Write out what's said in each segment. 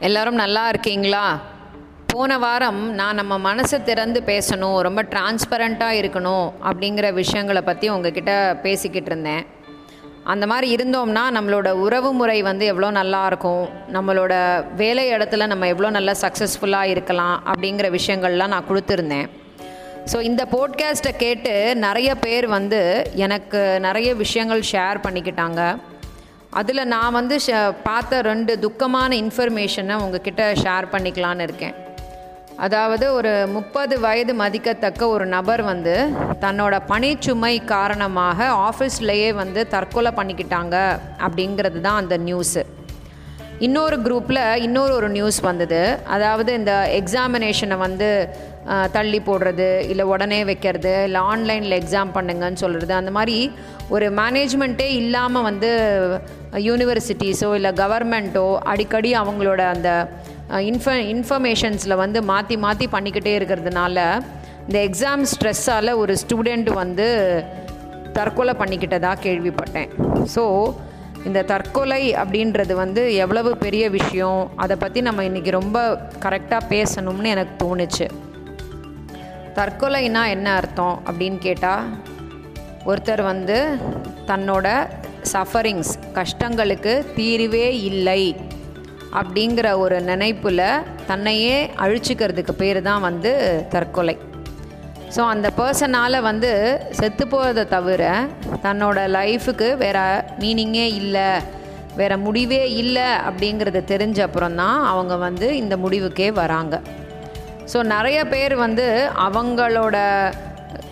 எல்லாரும் நல்லா இருக்கீங்களா? போன வாரம் நான் நம்ம மனசை திறந்து பேசணும் ரொம்ப டிரான்ஸ்பரண்ட்டாக இருக்கணும் அப்படிங்கிற விஷயங்களை பற்றி உங்ககிட்ட பேசிக்கிட்டு இருந்தேன். அந்த மாதிரி இருந்தோம்னா நம்மளோட உறவு முறை வந்து எவ்வளோ நல்லாயிருக்கும் நம்மளோட வேலை இடத்துல நம்ம எவ்வளோ நல்லா சக்ஸஸ்ஃபுல்லாக இருக்கலாம் அப்படிங்கிற விஷயங்கள்லாம் நான் கொடுத்துருந்தேன். ஸோ இந்த போட்காஸ்ட்டை கேட்டு நிறைய பேர் வந்து எனக்கு நிறைய விஷயங்கள் ஷேர் பண்ணிக்கிட்டாங்க. அதில் நான் வந்து ஷ பார்த்த ரெண்டு துக்கமான இன்ஃபர்மேஷனை உங்ககிட்ட ஷேர் பண்ணிக்கலான்னு இருக்கேன். அதாவது ஒரு முப்பது வயது மதிக்கத்தக்க ஒரு நபர் வந்து தன்னோட பணிச்சுமை காரணமாக ஆஃபீஸ்லேயே வந்து தற்கொலை பண்ணிக்கிட்டாங்க அப்படிங்கிறது தான் அந்த நியூஸு இன்னொரு குரூப்பில் இன்னொரு ஒரு நியூஸ் வந்தது. அதாவது இந்த எக்ஸாமினேஷனை வந்து தள்ளி போடுறது இல்லை உடனே வைக்கிறது இல்லை ஆன்லைனில் எக்ஸாம் பண்ணுங்கன்னு சொல்கிறது அந்த மாதிரி ஒரு மேனேஜ்மெண்ட்டே இல்லாமல் வந்து யூனிவர்சிட்டிஸோ இல்லை கவர்மெண்ட்டோ அடிக்கடி அவங்களோட அந்த இன்ஃப இன்ஃபர்மேஷன்ஸில் வந்து மாற்றி மாற்றி பண்ணிக்கிட்டே இருக்கிறதுனால இந்த எக்ஸாம் ஸ்ட்ரெஸ்ஸால் ஒரு ஸ்டூடெண்ட் வந்து தற்கொலை பண்ணிக்கிட்டதா கேள்விப்பட்டேன். ஸோ இந்த தற்கொலை அப்படின்றது வந்து எவ்வளவு பெரிய விஷயம் அதை பற்றி நம்ம இன்றைக்கி ரொம்ப கரெக்டாக பேசணும்னு எனக்கு தோணுச்சு. தற்கொலைனா என்ன அர்த்தம் அப்படின்னு கேட்டால் ஒருத்தர் வந்து தன்னோட சஃபரிங்ஸ் கஷ்டங்களுக்கு தீர்வே இல்லை அப்படிங்கிற ஒரு நினைப்பில் தன்னையே அழிச்சிக்கிறதுக்கு பேர் தான் வந்து தற்கொலை. ஸோ அந்த பர்சனால் வந்து செத்து போவதை தவிர தன்னோட லைஃபுக்கு வேறு மீனிங்கே இல்லை வேறு முடிவே இல்லை அப்படிங்கிறது தெரிஞ்ச அப்புறம் தான் அவங்க வந்து இந்த முடிவுக்கே வராங்க. ஸோ நிறைய பேர் வந்து அவங்களோட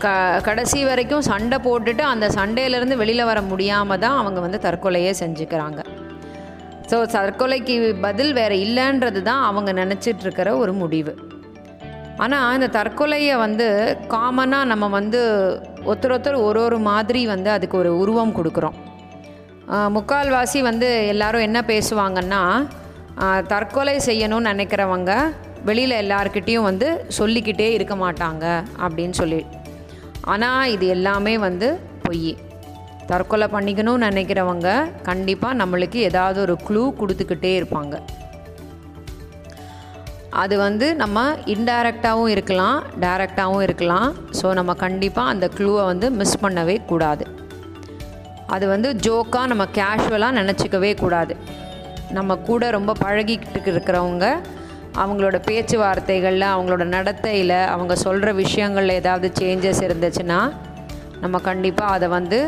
க கடைசி வரைக்கும் சண்டை போட்டுட்டு அந்த சண்டையிலேருந்து வெளியில் வர முடியாமல் தான் அவங்க வந்து தற்கொலையே செஞ்சுக்கிறாங்க. ஸோ தற்கொலைக்கு பதில் வேறு இல்லைன்றது தான் அவங்க நினச்சிட்டு இருக்கிற ஒரு முடிவு. ஆனால் இந்த தற்கொலையை வந்து காமனாக நம்ம வந்து ஒருத்தர் ஒருத்தர் ஒரு ஒரு மாதிரி வந்து அதுக்கு ஒரு உருவம் கொடுக்குறோம். முக்கால்வாசி வந்து எல்லாரும் என்ன பேசுவாங்கன்னா தற்கொலை செய்யணும்னு நினைக்கிறவங்க வெளியில் எல்லார்கிட்டேயும் வந்து சொல்லிக்கிட்டே இருக்க மாட்டாங்க அப்படின்னு சொல்லி. ஆனால் இது எல்லாமே வந்து பொய். தற்கொலை பண்ணிக்கணும்னு நினைக்கிறவங்க கண்டிப்பாக நம்மளுக்கு ஏதாவது ஒரு க்ளூ கொடுத்துக்கிட்டே இருப்பாங்க. அது வந்து நம்ம இன்டைரக்டாகவும் இருக்கலாம் டைரக்டாகவும் இருக்கலாம். ஸோ நம்ம கண்டிப்பாக அந்த க்ளூவை வந்து மிஸ் பண்ணவே கூடாது. அது வந்து ஜோக்காக நம்ம கேஷுவலாக நினச்சிக்கவே கூடாது. நம்ம கூட ரொம்ப பழகிக்கிட்டு இருக்கிறவங்க அவங்களோட பேச்சுவார்த்தைகளில் அவங்களோட நடத்தையில் அவங்க சொல்கிற விஷயங்களில் ஏதாவது சேஞ்சஸ் இருந்துச்சுன்னா நம்ம கண்டிப்பாக அதை வந்து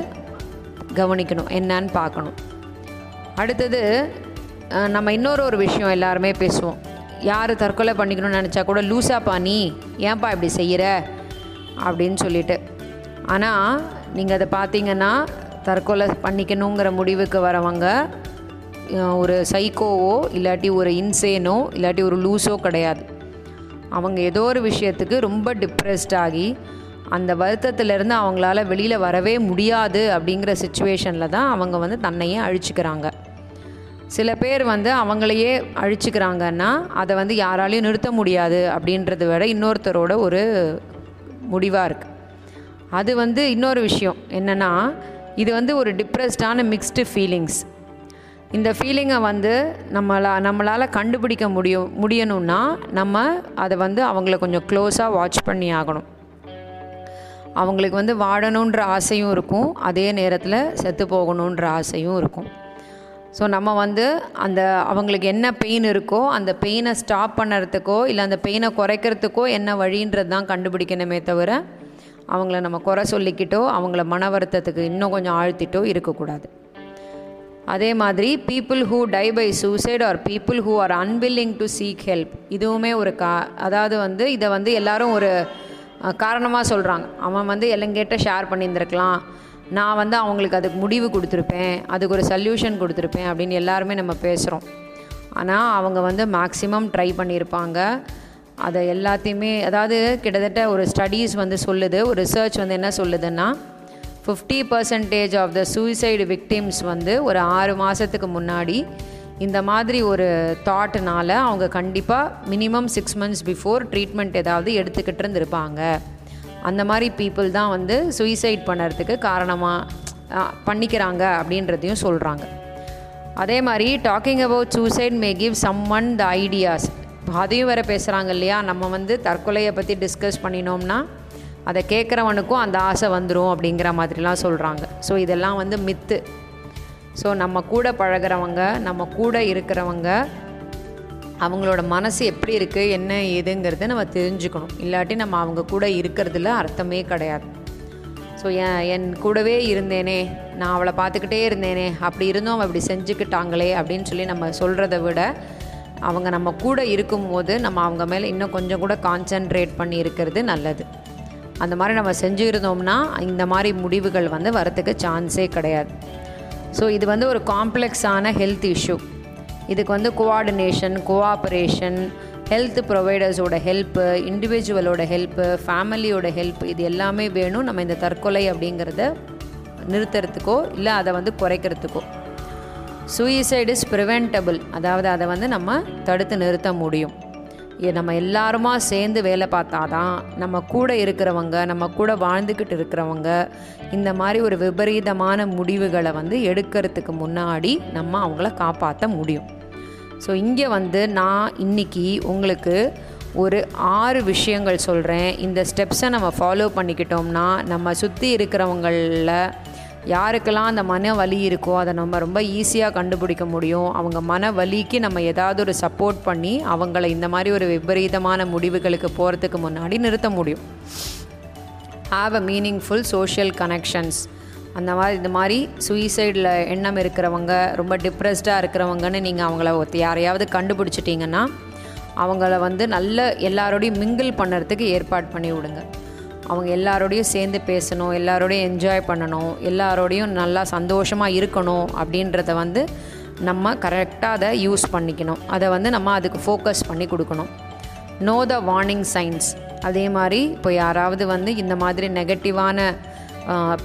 கவனிக்கணும். என்னன்னு பார்க்கணும். அடுத்தது நம்ம இன்னொரு ஒரு விஷயம் எல்லாருமே பேசுவோம். யார் தற்கொலை பண்ணிக்கணும்னு நினச்சா கூட லூஸாப்பா நீ ஏன்பா இப்படி செய்கிற அப்படின்னு சொல்லிட்டு. ஆனால் நீங்கள் அதை பார்த்தீங்கன்னா தற்கொலை பண்ணிக்கணுங்கிற முடிவுக்கு வரவங்க ஒரு சைக்கோவோ இல்லாட்டி ஒரு இன்சேனோ இல்லாட்டி ஒரு லூஸோ கிடையாது. அவங்க ஏதோ ஒரு விஷயத்துக்கு ரொம்ப டிப்ரெஸ்ட் ஆகி அந்த வருத்தத்திலேருந்து அவங்களால வெளியில் வரவே முடியாது அப்படிங்கிற சுச்சுவேஷனில் தான் அவங்க வந்து தன்னையே அழிச்சுக்கிறாங்க. சில பேர் வந்து அவங்களையே அழிச்சுக்கிறாங்கன்னா அதை வந்து யாராலையும் நிறுத்த முடியாது அப்படின்றத விட இன்னொருத்தரோட ஒரு முடிவாக இருக்குது அது வந்து இன்னொரு விஷயம். என்னென்னா இது வந்து ஒரு டிப்ரெஸ்டான மிக்ஸ்டு ஃபீலிங்ஸ் இந்த ஃபீலிங்கை வந்து நம்மளா நம்மளால் கண்டுபிடிக்க முடியும் முடியணும்னா நம்ம அதை வந்து அவங்கள கொஞ்சம் க்ளோஸாக வாட்ச் பண்ணி ஆகணும். அவங்களுக்கு வந்து வாழணுன்ற ஆசையும் இருக்கும். அதே நேரத்தில் செத்து போகணுன்ற ஆசையும் இருக்கும். ஸோ நம்ம வந்து அந்த அவங்களுக்கு என்ன பெயின் இருக்கோ அந்த பெயினை ஸ்டாப் பண்ணுறதுக்கோ இல்லை அந்த பெயினை குறைக்கிறதுக்கோ என்ன வழின்றது தான் கண்டுபிடிக்கணுமே தவிர அவங்கள நம்ம குறை சொல்லிக்கிட்டோ அவங்கள மன வருத்தத்துக்கு இன்னும் கொஞ்சம் ஆழ்த்திட்டோ இருக்கக்கூடாது. அதே மாதிரி people who die by suicide are people who are unwilling to seek help இதுவுமே ஒரு கா அதாவது வந்து இதை வந்து எல்லாரும் ஒரு காரணமாக சொல்கிறாங்க அவன் வந்து எல்லங்கேட்ட ஷேர் பண்ணியிருந்திருக்கலாம். நான் வந்து அவங்களுக்கு அதுக்கு முடிவு கொடுத்துருப்பேன். அதுக்கு ஒரு சல்யூஷன் கொடுத்துருப்பேன் அப்படின்னு எல்லாருமே நம்ம பேசுகிறோம் ஆனால் அவங்க வந்து மேக்ஸிமம் ட்ரை பண்ணியிருப்பாங்க. அதை எல்லாத்தையுமே அதாவது கிட்டத்தட்ட ஒரு ஸ்டடீஸ் வந்து சொல்லுது. ஒரு ரிசர்ச் வந்து என்ன சொல்லுதுன்னா fifty percentage of the suicide victims வந்து ஒரு ஆறு மாதத்துக்கு முன்னாடி இந்த மாதிரி ஒரு தாட்னால அவங்க கண்டிப்பாக minimum six months before treatment ஏதாவது எடுத்துக்கிட்டு இருந்திருப்பாங்க. அந்த மாதிரி பீப்புள் தான் வந்து சூசைட் பண்ணுறதுக்கு காரணமாக பண்ணிக்கிறாங்க அப்படின்றதையும் சொல்கிறாங்க அதே மாதிரி talking about suicide may give someone the ideas அதையும் வேறு பேசுகிறாங்க இல்லையா? நம்ம வந்து தற்கொலையை பற்றி டிஸ்கஸ் பண்ணினோம்னா அதை கேட்குறவனுக்கும் அந்த ஆசை வந்துடும் அப்படிங்கிற மாதிரிலாம் சொல்கிறாங்க ஸோ இதெல்லாம் வந்து மித்து ஸோ நம்ம கூட பழகிறவங்க நம்ம கூட இருக்கிறவங்க அவங்களோட மனசு எப்படி இருக்குது என்ன ஏதுங்கிறத நம்ம தெரிஞ்சுக்கணும். இல்லாட்டி நம்ம அவங்க கூட இருக்கிறதுல அர்த்தமே கிடையாது. ஸோ என் என் கூடவே இருந்தேனே நான் அவளை பார்த்துக்கிட்டே இருந்தேனே அப்படி இருந்தும் அவள் இப்படி செஞ்சுக்கிட்டாங்களே அப்படின்னு சொல்லி நம்ம சொல்கிறத விட அவங்க நம்ம கூட இருக்கும்போது நம்ம அவங்க மேலே இன்னும் கொஞ்சம் கூட கான்சென்ட்ரேட் பண்ணி இருக்கிறது நல்லது. அந்த மாதிரி நம்ம செஞ்சுருந்தோம்னா இந்த மாதிரி முடிவுகள் வந்து வரத்துக்கு சான்ஸே கிடையாது. ஸோ இது வந்து ஒரு காம்ப்ளெக்ஸான ஹெல்த் இஷ்யூ. இதுக்கு வந்து கோஆர்டினேஷன் கோஆப்ரேஷன் ஹெல்த் ப்ரொவைடர்ஸோட ஹெல்ப்பு இண்டிவிஜுவலோட ஹெல்ப்பு ஃபேமிலியோட ஹெல்ப் இது எல்லாமே வேணும். நம்ம இந்த தற்கொலை அப்படிங்கிறத நிறுத்துறதுக்கோ இல்லை அதை வந்து குறைக்கிறதுக்கோ. சூயிசைடு இஸ் ப்ரிவென்டபிள் அதாவது அதை வந்து நம்ம தடுத்து நிறுத்த முடியும். நம்ம எல்லாருமா சேர்ந்து வேலை பார்த்தா தான் நம்ம கூட இருக்கிறவங்க நம்ம கூட வாழ்ந்துக்கிட்டு இருக்கிறவங்க இந்த மாதிரி ஒரு விபரீதமான முடிவுகளை வந்து எடுக்கிறதுக்கு முன்னாடி நம்ம அவங்கள காப்பாற்ற முடியும். ஸோ இங்கே வந்து நான் இன்னைக்கு உங்களுக்கு ஒரு ஆறு விஷயங்கள் சொல்கிறேன் இந்த ஸ்டெப்ஸை நம்ம ஃபாலோ பண்ணிக்கிட்டோம்னா நம்ம சுற்றி இருக்கிறவங்களில் யாருக்கெல்லாம் அந்த மன வலி இருக்கோ அதை நம்ம ரொம்ப ஈஸியாக கண்டுபிடிக்க முடியும். அவங்க மன வலிக்கு நம்ம ஏதாவது ஒரு சப்போர்ட் பண்ணி அவங்கள இந்த மாதிரி ஒரு விபரீதமான முடிவுகளுக்கு போகிறதுக்கு முன்னாடி நிறுத்த முடியும். Have a meaningful social connections அந்த மாதிரி இந்த மாதிரி சுயசைடில் எண்ணம் இருக்கிறவங்க ரொம்ப டிப்ரெஸ்டாக இருக்கிறவங்கன்னு நீங்கள் அவங்கள ஒருத்த- யாரையாவது கண்டுபிடிச்சிட்டிங்கன்னா அவங்கள வந்து நல்ல எல்லாரோடையும் மிங்கிள் பண்ணுறதுக்கு ஏற்பாடு பண்ணி விடுங்க. அவங்க எல்லாரோடையும் சேர்ந்து பேசணும் எல்லாரோடையும் என்ஜாய் பண்ணணும் எல்லாரோடையும் நல்லா சந்தோஷமாக இருக்கணும் அப்படின்றத வந்து நம்ம கரெக்டாக அதை யூஸ் பண்ணிக்கணும். அதை வந்து நம்ம அதுக்கு ஃபோக்கஸ் பண்ணி கொடுக்கணும். நோ த வார்னிங் சைன்ஸ் அதே மாதிரி இப்போ யாராவது வந்து இந்த மாதிரி நெகட்டிவான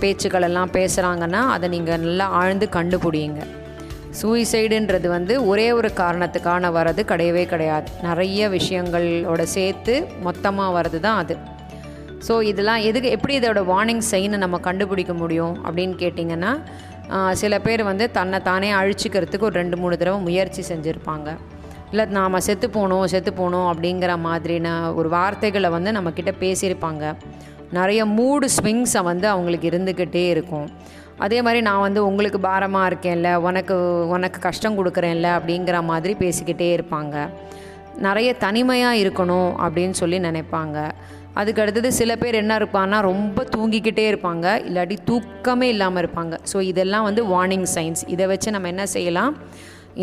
பேச்சுக்கள் எல்லாம் பேசுகிறாங்கன்னா அதை நீங்கள் நல்லா ஆழ்ந்து கண்டுபிடிங்க. சூசைடுன்றது வந்து ஒரே ஒரு காரணத்துக்கான வர்றது கிடையவே கிடையாது. நிறைய விஷயங்களோட சேர்த்து மொத்தமாக வர்றது தான் அது. ஸோ இதெல்லாம் எதுக்கு எப்படி இதோட வார்னிங் சைனை நம்ம கண்டுபிடிக்க முடியும் அப்படின்னு கேட்டிங்கன்னா சில பேர் வந்து தன்னை தானே அழிச்சிக்கிறதுக்கு ஒரு ரெண்டு மூணு தடவை முயற்சி செஞ்சுருப்பாங்க. இல்லை நாம் செத்து போகணும் செத்து போகணும் அப்படிங்கிற மாதிரின ஒரு வார்த்தைகளை வந்து நம்மக்கிட்ட பேசியிருப்பாங்க. நிறைய மூடு ஸ்விங்ஸை வந்து அவங்களுக்கு இருந்துக்கிட்டே இருக்கும். அதே மாதிரி நான் வந்து உங்களுக்கு பாரமாக இருக்கேன்ல உனக்கு உனக்கு கஷ்டம் கொடுக்குறேன்ல அப்படிங்கிற மாதிரி பேசிக்கிட்டே இருப்பாங்க. நிறைய தனிமையாக இருக்கணும் அப்படின்னு சொல்லி நினைப்பாங்க. அதுக்கு அடுத்தது சில பேர் என்ன இருப்பாங்கன்னா ரொம்ப தூங்கிக்கிட்டே இருப்பாங்க. இல்லாட்டி தூக்கமே இல்லாமல் இருப்பாங்க. ஸோ இதெல்லாம் வந்து வார்னிங் சைன்ஸ் இதை வச்சு நம்ம என்ன செய்யலாம்?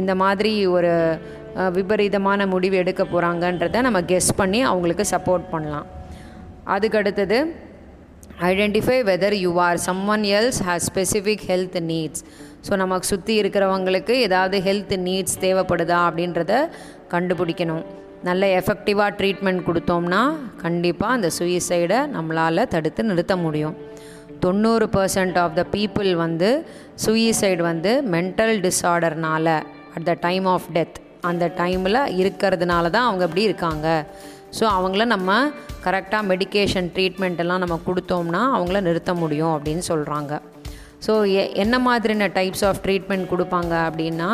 இந்த மாதிரி ஒரு விபரீதமான முடிவு எடுக்க போகிறாங்கன்றத நம்ம கெஸ் பண்ணி அவங்களுக்கு சப்போர்ட் பண்ணலாம். அதுக்கு அடுத்தது identify whether you are someone else has specific health needs so நமக்கு சுற்றி இருக்கிறவங்களுக்கு ஏதாவது ஹெல்த் நீட்ஸ் தேவைப்படுதா அப்படின்றத கண்டுபிடிக்கணும். நல்ல எஃபெக்டிவாக ட்ரீட்மெண்ட் கொடுத்தோம்னா கண்டிப்பாக அந்த சுயசைடை நம்மளால் தடுத்து நிறுத்த முடியும். தொண்ணூறு பர்சன்ட் ஆஃப் த பீப்புள் வந்து சுயசைடு வந்து mental டிஸார்டர்னால் at the time of death அந்த டைமில் இருக்கிறதுனால தான் அவங்க அப்படி இருக்காங்க. ஸோ அவங்கள நம்ம கரெக்டாக மெடிகேஷன் ட்ரீட்மெண்ட் எல்லாம் நம்ம கொடுத்தோம்னா அவங்கள நிறுத்த முடியும் அப்படின்னு சொல்கிறாங்க ஸோ என்ன மாதிரியான டைப்ஸ் ஆஃப் ட்ரீட்மெண்ட் கொடுப்பாங்க அப்படின்னா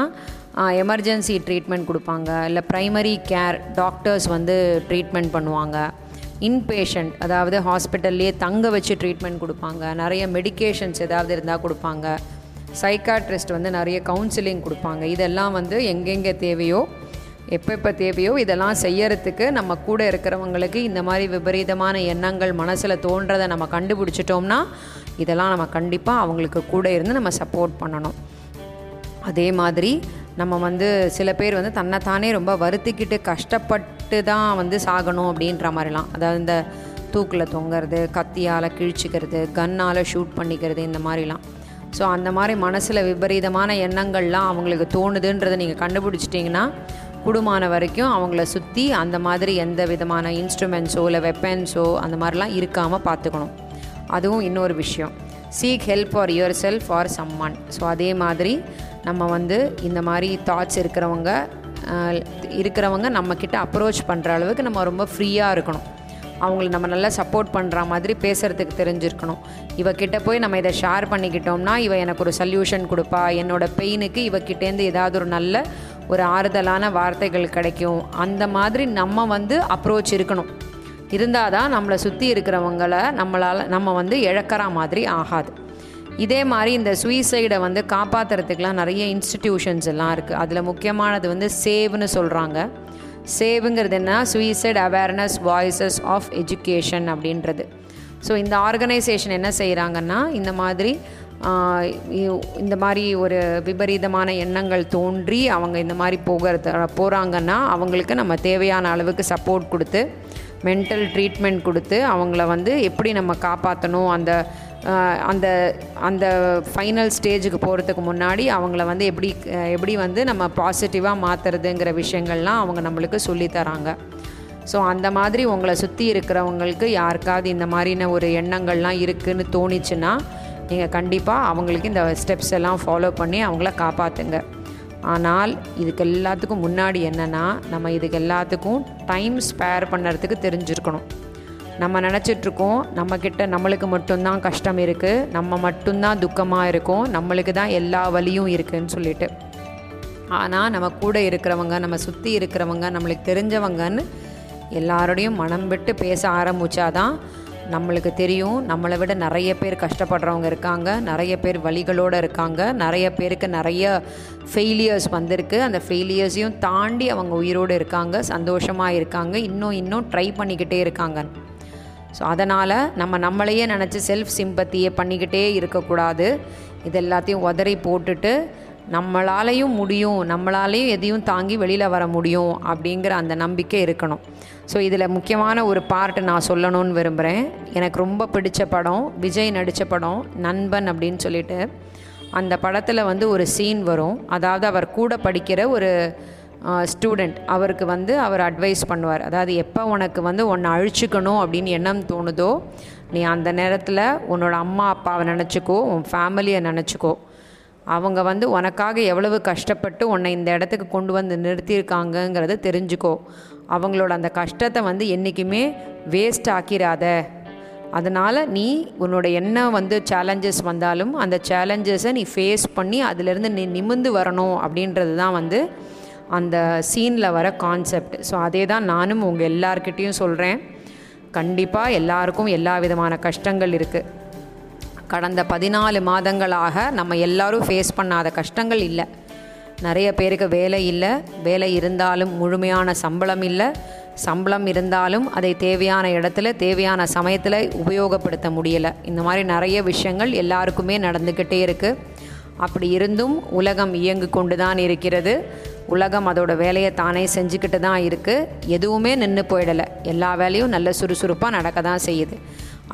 எமர்ஜென்சி ட்ரீட்மெண்ட் கொடுப்பாங்க. இல்லை ப்ரைமரி கேர் டாக்டர்ஸ் வந்து ட்ரீட்மெண்ட் பண்ணுவாங்க. இன்பேஷண்ட் அதாவது ஹாஸ்பிட்டல்லையே தங்க வச்சு ட்ரீட்மெண்ட் கொடுப்பாங்க. நிறைய மெடிகேஷன்ஸ் ஏதாவது இருந்தால் கொடுப்பாங்க. சைக்காட்ரிஸ்ட் வந்து நிறைய கவுன்சிலிங் கொடுப்பாங்க. இதெல்லாம் வந்து எங்கெங்கே தேவையோ எப்பப்போ தேவையோ இதெல்லாம் செய்யறதுக்கு நம்ம கூட இருக்கிறவங்களுக்கு இந்த மாதிரி விபரீதமான எண்ணங்கள் மனசில் தோன்றதை நம்ம கண்டுபிடிச்சிட்டோம்னா இதெல்லாம் நம்ம கண்டிப்பாக அவங்களுக்கு கூட இருந்து நம்ம சப்போர்ட் பண்ணணும். அதே மாதிரி நம்ம வந்து சில பேர் வந்து தன்னைத்தானே ரொம்ப வருத்திக்கிட்டு கஷ்டப்பட்டு தான் வந்து சாகணும் அப்படின்ற மாதிரிலாம். அதாவது இந்த தூக்கில் தொங்குறது கத்தியால் கிழிச்சிக்கிறது கன்னால் ஷூட் பண்ணிக்கிறது இந்த மாதிரிலாம். ஸோ அந்த மாதிரி மனசில் விபரீதமான எண்ணங்கள்லாம் அவங்களுக்கு தோணுதுன்றதை நீங்கள் கண்டுபிடிச்சிட்டிங்கன்னா குடுமான வரைக்கும் அவங்கள சுற்றி அந்த மாதிரி எந்த விதமான இன்ஸ்ட்ருமெண்ட்ஸோ இல்லை வெப்பன்ஸோ அந்த மாதிரிலாம் இருக்காமல் பார்த்துக்கணும் அதுவும் இன்னொரு விஷயம். Seek help for yourself for someone so அதே மாதிரி நம்ம வந்து இந்த மாதிரி தாட்ஸ் இருக்கிறவங்க இருக்கிறவங்க நம்மக்கிட்ட அப்ரோச் பண்ணுற அளவுக்கு நம்ம ரொம்ப ஃப்ரீயாக இருக்கணும். அவங்கள நம்ம நல்லா சப்போர்ட் பண்ணுற மாதிரி பேசுகிறதுக்கு தெரிஞ்சிருக்கணும். இவக்கிட்ட போய் நம்ம இதை ஷேர் பண்ணிக்கிட்டோம்னா இவ எனக்கு ஒரு சொல்யூஷன் கொடுப்பா. என்னோட பெயினுக்கு இவக்கிட்டேருந்து ஏதாவது ஒரு நல்ல ஒரு ஆறுதலான வார்த்தைகள் கிடைக்கும். அந்த மாதிரி நம்ம வந்து அப்ரோச் இருக்கணும். இருந்தால் தான் நம்மளை சுற்றி இருக்கிறவங்கள நம்மளால் நம்ம வந்து இழக்கிற மாதிரி ஆகாது. இதே மாதிரி இந்த சுயசைடை வந்து காப்பாற்றுறதுக்கெலாம் நிறைய இன்ஸ்டிடியூஷன்ஸ் எல்லாம் இருக்குது அதில் முக்கியமானது வந்து சேவ்னு சொல்கிறாங்க சேவுங்கிறது என்ன? Suicide awareness voices of education அப்படின்றது. ஸோ இந்த ஆர்கனைசேஷன் என்ன செய்கிறாங்கன்னா இந்த மாதிரி இந்த மாதிரி ஒரு விபரீதமான எண்ணங்கள் தோன்றி அவங்க இந்த மாதிரி போகிறது போகிறாங்கன்னா அவங்களுக்கு நம்ம தேவையான அளவுக்கு சப்போர்ட் கொடுத்து மென்டல் ட்ரீட்மெண்ட் கொடுத்து அவங்கள வந்து எப்படி நம்ம காப்பாற்றணும் அந்த அந்த அந்த ஃபைனல் ஸ்டேஜுக்கு போகிறதுக்கு முன்னாடி அவங்கள வந்து எப்படி எப்படி வந்து நம்ம பாசிட்டிவாக மாற்றுறதுங்கிற விஷயங்கள்லாம் அவங்க நம்மளுக்கு சொல்லித்தராங்க ஸோ அந்த மாதிரி உங்களை சுற்றி இருக்கிறவங்களுக்கு யாருக்காவது இந்த மாதிரின ஒரு எண்ணங்கள்லாம் இருக்குன்னு தோணிச்சுன்னா நீங்கள் கண்டிப்பாக அவங்களுக்கு இந்த ஸ்டெப்ஸ் எல்லாம் ஃபாலோ பண்ணி அவங்கள காப்பாற்றுங்க ஆனால் இதுக்கு எல்லாத்துக்கும் முன்னாடி என்னென்னா நம்ம இதுக்கு எல்லாத்துக்கும் டைம் ஸ்பேர் பண்ணுறதுக்கு தெரிஞ்சிருக்கணும். நம்ம நினச்சிட்ருக்கோம் நம்மக்கிட்ட நம்மளுக்கு மட்டும்தான் கஷ்டம் இருக்குது நம்ம மட்டும்தான் துக்கமாக இருக்கும் நம்மளுக்கு தான் எல்லா வழியும் இருக்குன்னு சொல்லிட்டு. ஆனால் நம்ம கூட இருக்கிறவங்க நம்ம சுற்றி இருக்கிறவங்க நம்மளுக்கு தெரிஞ்சவங்கன்னு எல்லாரோடையும் மனம் விட்டு பேச ஆரம்பிச்சாதான் நம்மளுக்கு தெரியும் நம்மளை விட நிறைய பேர் கஷ்டப்படுறவங்க இருக்காங்க நிறைய பேர் வழிகளோடு இருக்காங்க நிறைய பேருக்கு நிறைய ஃபெயிலியர்ஸ் வந்திருக்கு. அந்த ஃபெயிலியர்ஸையும் தாண்டி அவங்க உயிரோடு இருக்காங்க சந்தோஷமாக இருக்காங்க இன்னும் இன்னும் ட்ரை பண்ணிக்கிட்டே இருக்காங்க ஸோ அதனால் நம்ம நம்மளையே நினச்சி செல்ஃப் சிம்பத்தியை பண்ணிக்கிட்டே இருக்கக்கூடாது. இது எல்லாத்தையும் உதறி போட்டுட்டு நம்மளாலையும் முடியும் நம்மளாலையும் எதையும் தாங்கி வெளியில் வர முடியும் அப்படிங்கிற அந்த நம்பிக்கை இருக்கணும். ஸோ இதில் முக்கியமான ஒரு பார்ட் நான் சொல்லணும்னு விரும்புகிறேன் எனக்கு ரொம்ப பிடிச்ச படம் விஜய் நடித்த படம் நண்பன் அப்படின்னு சொல்லிட்டு. அந்த படத்தில் வந்து ஒரு சீன் வரும். அதாவது அவர் கூட படிக்கிற ஒரு ஸ்டூடெண்ட் அவருக்கு வந்து அவர் அட்வைஸ் பண்ணுவார். அதாவது எப்போ உனக்கு வந்து உன்னை அழிச்சுக்கணும் அப்படின்னு எண்ணம் தோணுதோ நீ அந்த நேரத்தில் உன்னோட அம்மா அப்பாவை நினச்சிக்கோ உன் ஃபேமிலியை நினச்சிக்கோ. அவங்க வந்து உனக்காக எவ்வளவு கஷ்டப்பட்டு உன்னை இந்த இடத்துக்கு கொண்டு வந்து நிறுத்தியிருக்காங்கங்கிறத தெரிஞ்சுக்கோ. அவங்களோட அந்த கஷ்டத்தை வந்து என்றைக்குமே வேஸ்ட் ஆக்கிராத. அதனால் நீ உன்னோட என்ன வந்து சேலஞ்சஸ் வந்தாலும் அந்த சேலஞ்சஸை நீ ஃபேஸ் பண்ணி அதிலிருந்து நீ நிமிந்து வரணும் அப்படின்றது தான் வந்து அந்த சீனில் வர கான்செப்ட். ஸோ அதே தான் நானும் உங்கள் எல்லார்கிட்டேயும் சொல்கிறேன் கண்டிப்பாக எல்லாருக்கும் எல்லா விதமான கஷ்டங்கள் இருக்குது கடந்த பதினாலு மாதங்களாக நம்ம எல்லாரும் ஃபேஸ் பண்ணாத கஷ்டங்கள் இல்லை. நிறைய பேருக்கு வேலை இல்லை. வேலை இருந்தாலும் முழுமையான சம்பளம் இல்லை. சம்பளம் இருந்தாலும் அதை தேவையான இடத்துல தேவையான சமயத்தில் உபயோகப்படுத்த முடியலை. இந்த மாதிரி நிறைய விஷயங்கள் எல்லாருக்குமே நடந்துக்கிட்டே இருக்குது அப்படி இருந்தும் உலகம் இயங்கு கொண்டு தான் இருக்கிறது. உலகம் அதோட வேலையை தானே செஞ்சுக்கிட்டு தான் இருக்குது எதுவுமே நின்று போயிடலை. எல்லா வேலையும் நல்ல சுறுசுறுப்பாக நடக்க தான் செய்யுது.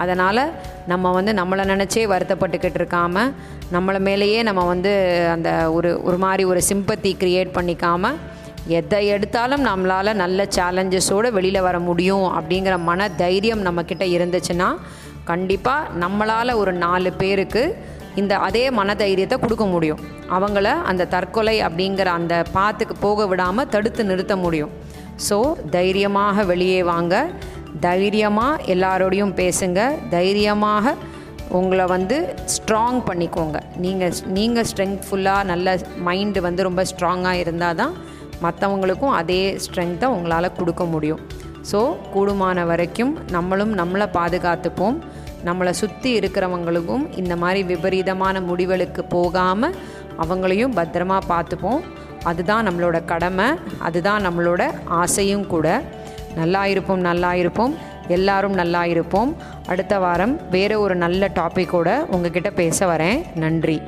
அதனால் நம்ம வந்து நம்மளை நினச்சே வருத்தப்பட்டுக்கிட்டு இருக்காம நம்மளை மேலேயே நம்ம வந்து அந்த ஒரு ஒரு மாதிரி ஒரு சிம்பத்தி க்ரியேட் பண்ணிக்காமல் எதை எடுத்தாலும் நம்மளால் நல்ல சேலஞ்சஸோடு வெளியில் வர முடியும் அப்படிங்கிற மன தைரியம் நம்மக்கிட்ட இருந்துச்சுன்னா கண்டிப்பாக நம்மளால் ஒரு நாலு பேருக்கு இந்த அதே மனதைரியத்தை கொடுக்க முடியும். அவங்கள அந்த தற்கொலை அப்படிங்கிற அந்த பாத்துக்கு போக விடாமல் தடுத்து நிறுத்த முடியும். ஸோ தைரியமாக வெளியே வாங்க. தைரியமாக எல்லாரோடையும் பேசுங்க. தைரியமாக உங்களை வந்து ஸ்ட்ராங் பண்ணிக்கோங்க. நீங்கள் நீங்கள் ஸ்ட்ரெங்க்ஃபுல்லாக நல்ல மைண்டு வந்து ரொம்ப ஸ்ட்ராங்காக இருந்தால் தான் மற்றவங்களுக்கும் அதே ஸ்ட்ரெங்க்த்தை உங்களால் கொடுக்க முடியும். ஸோ கூடுமான வரைக்கும் நம்மளும் நம்மளை பாதுகாத்துப்போம். நம்மளை சுற்றி இருக்கிறவங்களுக்கும் இந்த மாதிரி விபரீதமான முடிவுகளுக்கு போகாமல் அவங்களையும் பத்திரமா பார்த்துப்போம். அதுதான் நம்மளோட கடமை அதுதான் நம்மளோட ஆசையும் கூட. நல்லா இருப்போம் நல்லா இருப்போம். எல்லாரும் நல்லா இருப்போம். அடுத்த வாரம் வேறு ஒரு நல்ல டாப்பிக்கோட உங்ககிட்ட பேச வரேன். நன்றி.